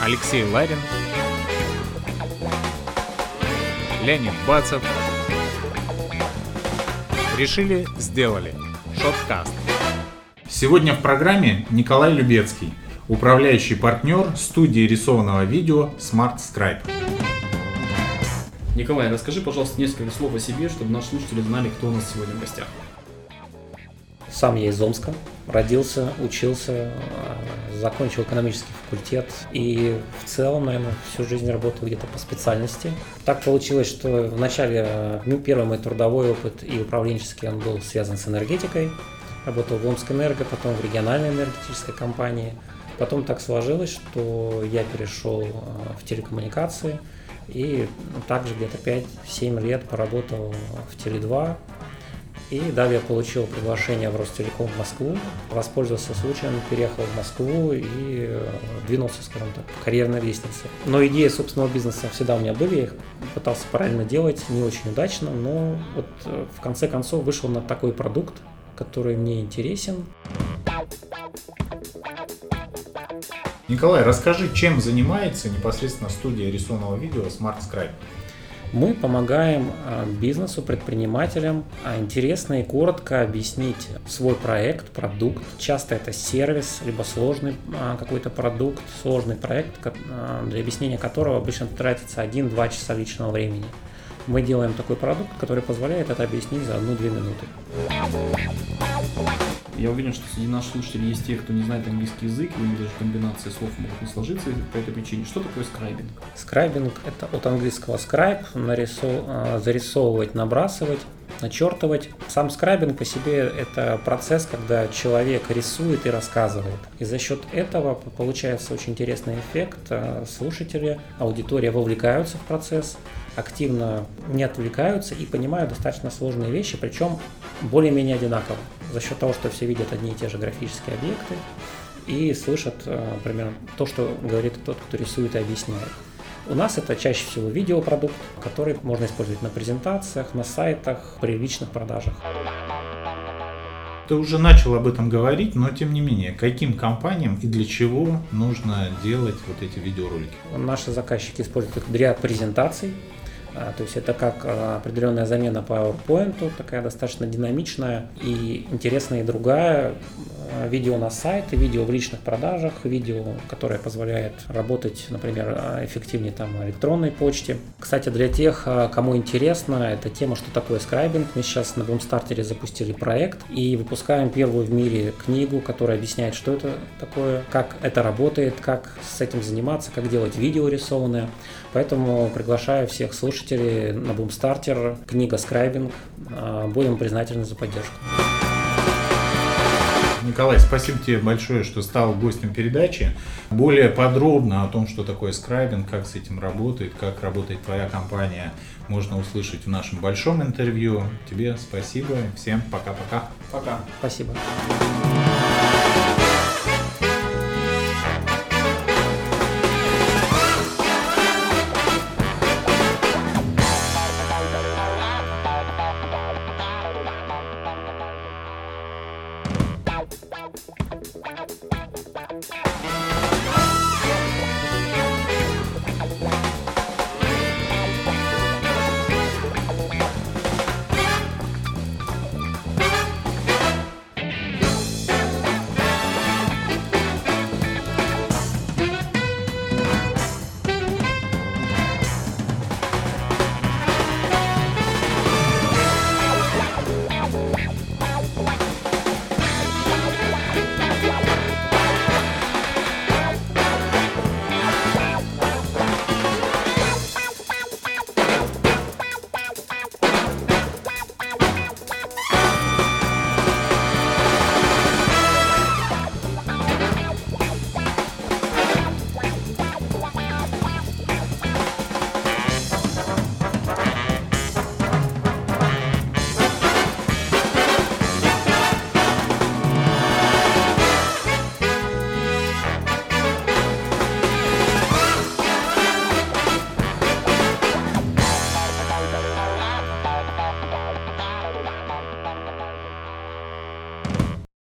Алексей Ларин, Леонид Бацев. Решили, сделали. Шоткаст. Сегодня в программе Николай Любецкий, управляющий партнер студии рисованного видео Smart Scribe. Николай, расскажи, пожалуйста, несколько слов о себе, чтобы наши слушатели знали, кто у нас сегодня в гостях. Сам я из Омска, родился, учился, закончил экономический факультет и в целом, наверное, всю жизнь работал где-то по специальности. Так получилось, что вначале ну, первый мой трудовой опыт и управленческий он был связан с энергетикой. Работал в Омскэнерго, потом в региональной энергетической компании. Потом так сложилось, что я перешел э, в телекоммуникации – и также где-то 5-7 лет поработал в Теле2. И далее получил приглашение в Ростелеком в Москву, воспользовался случаем, переехал в Москву и э, двинулся, скажем так, по карьерной лестнице. Но идеи собственного бизнеса всегда у меня были, я их пытался параллельно делать, не очень удачно, но вот э, в конце концов вышел на такой продукт, который мне интересен. Николай, расскажи, чем занимается непосредственно студия рисованного видео Smart Scribe? Мы помогаем а, бизнесу, предпринимателям а, интересно и коротко объяснить свой проект, продукт. Часто это сервис, либо сложный а, какой-то продукт, сложный проект, для объяснения которого обычно тратится 1-2 часа личного времени. Мы делаем такой продукт, который позволяет это объяснить за 1-2 минуты. Я уверен, что среди наших слушателей есть те, кто не знает английский язык, или даже комбинации слов могут не сложиться по этой причине. Что такое скрайбинг? Скрайбинг – это от английского scribe, нарисов... А, зарисовывать, набрасывать, начертывать. Сам скрайбинг по себе – это процесс, когда человек рисует и рассказывает. И за счет этого получается очень интересный эффект. А, слушатели, аудитория вовлекаются в процесс, активно не отвлекаются и понимают достаточно сложные вещи, причем более-менее одинаково за счет того, что все видят одни и те же графические объекты и слышат, э, например, то, что говорит тот, кто рисует и объясняет. У нас это чаще всего видеопродукт, который можно использовать на презентациях, на сайтах, при личных продажах. Ты уже начал об этом говорить, но тем не менее, каким компаниям и для чего нужно делать вот эти видеоролики? Наши заказчики используют их для презентаций, то есть это как а, определенная замена PowerPoint, такая достаточно динамичная и интересная и другая. А, видео на сайты, видео в личных продажах, видео, которое позволяет работать, например, эффективнее там электронной почте. Кстати, для тех, кому интересно эта тема, что такое скрайбинг, мы сейчас на Бумстартере запустили проект и выпускаем первую в мире книгу, которая объясняет, что это такое, как это работает, как с этим заниматься, как делать видео рисованное. Поэтому приглашаю всех слушателей на Бумстартер, книга «Скрайбинг». Будем признательны за поддержку. Николай, спасибо тебе большое, что стал гостем передачи. Более подробно о том, что такое скрайбинг, как с этим работает, как работает твоя компания, можно услышать в нашем большом интервью. Тебе спасибо. Всем пока-пока. Пока. Спасибо.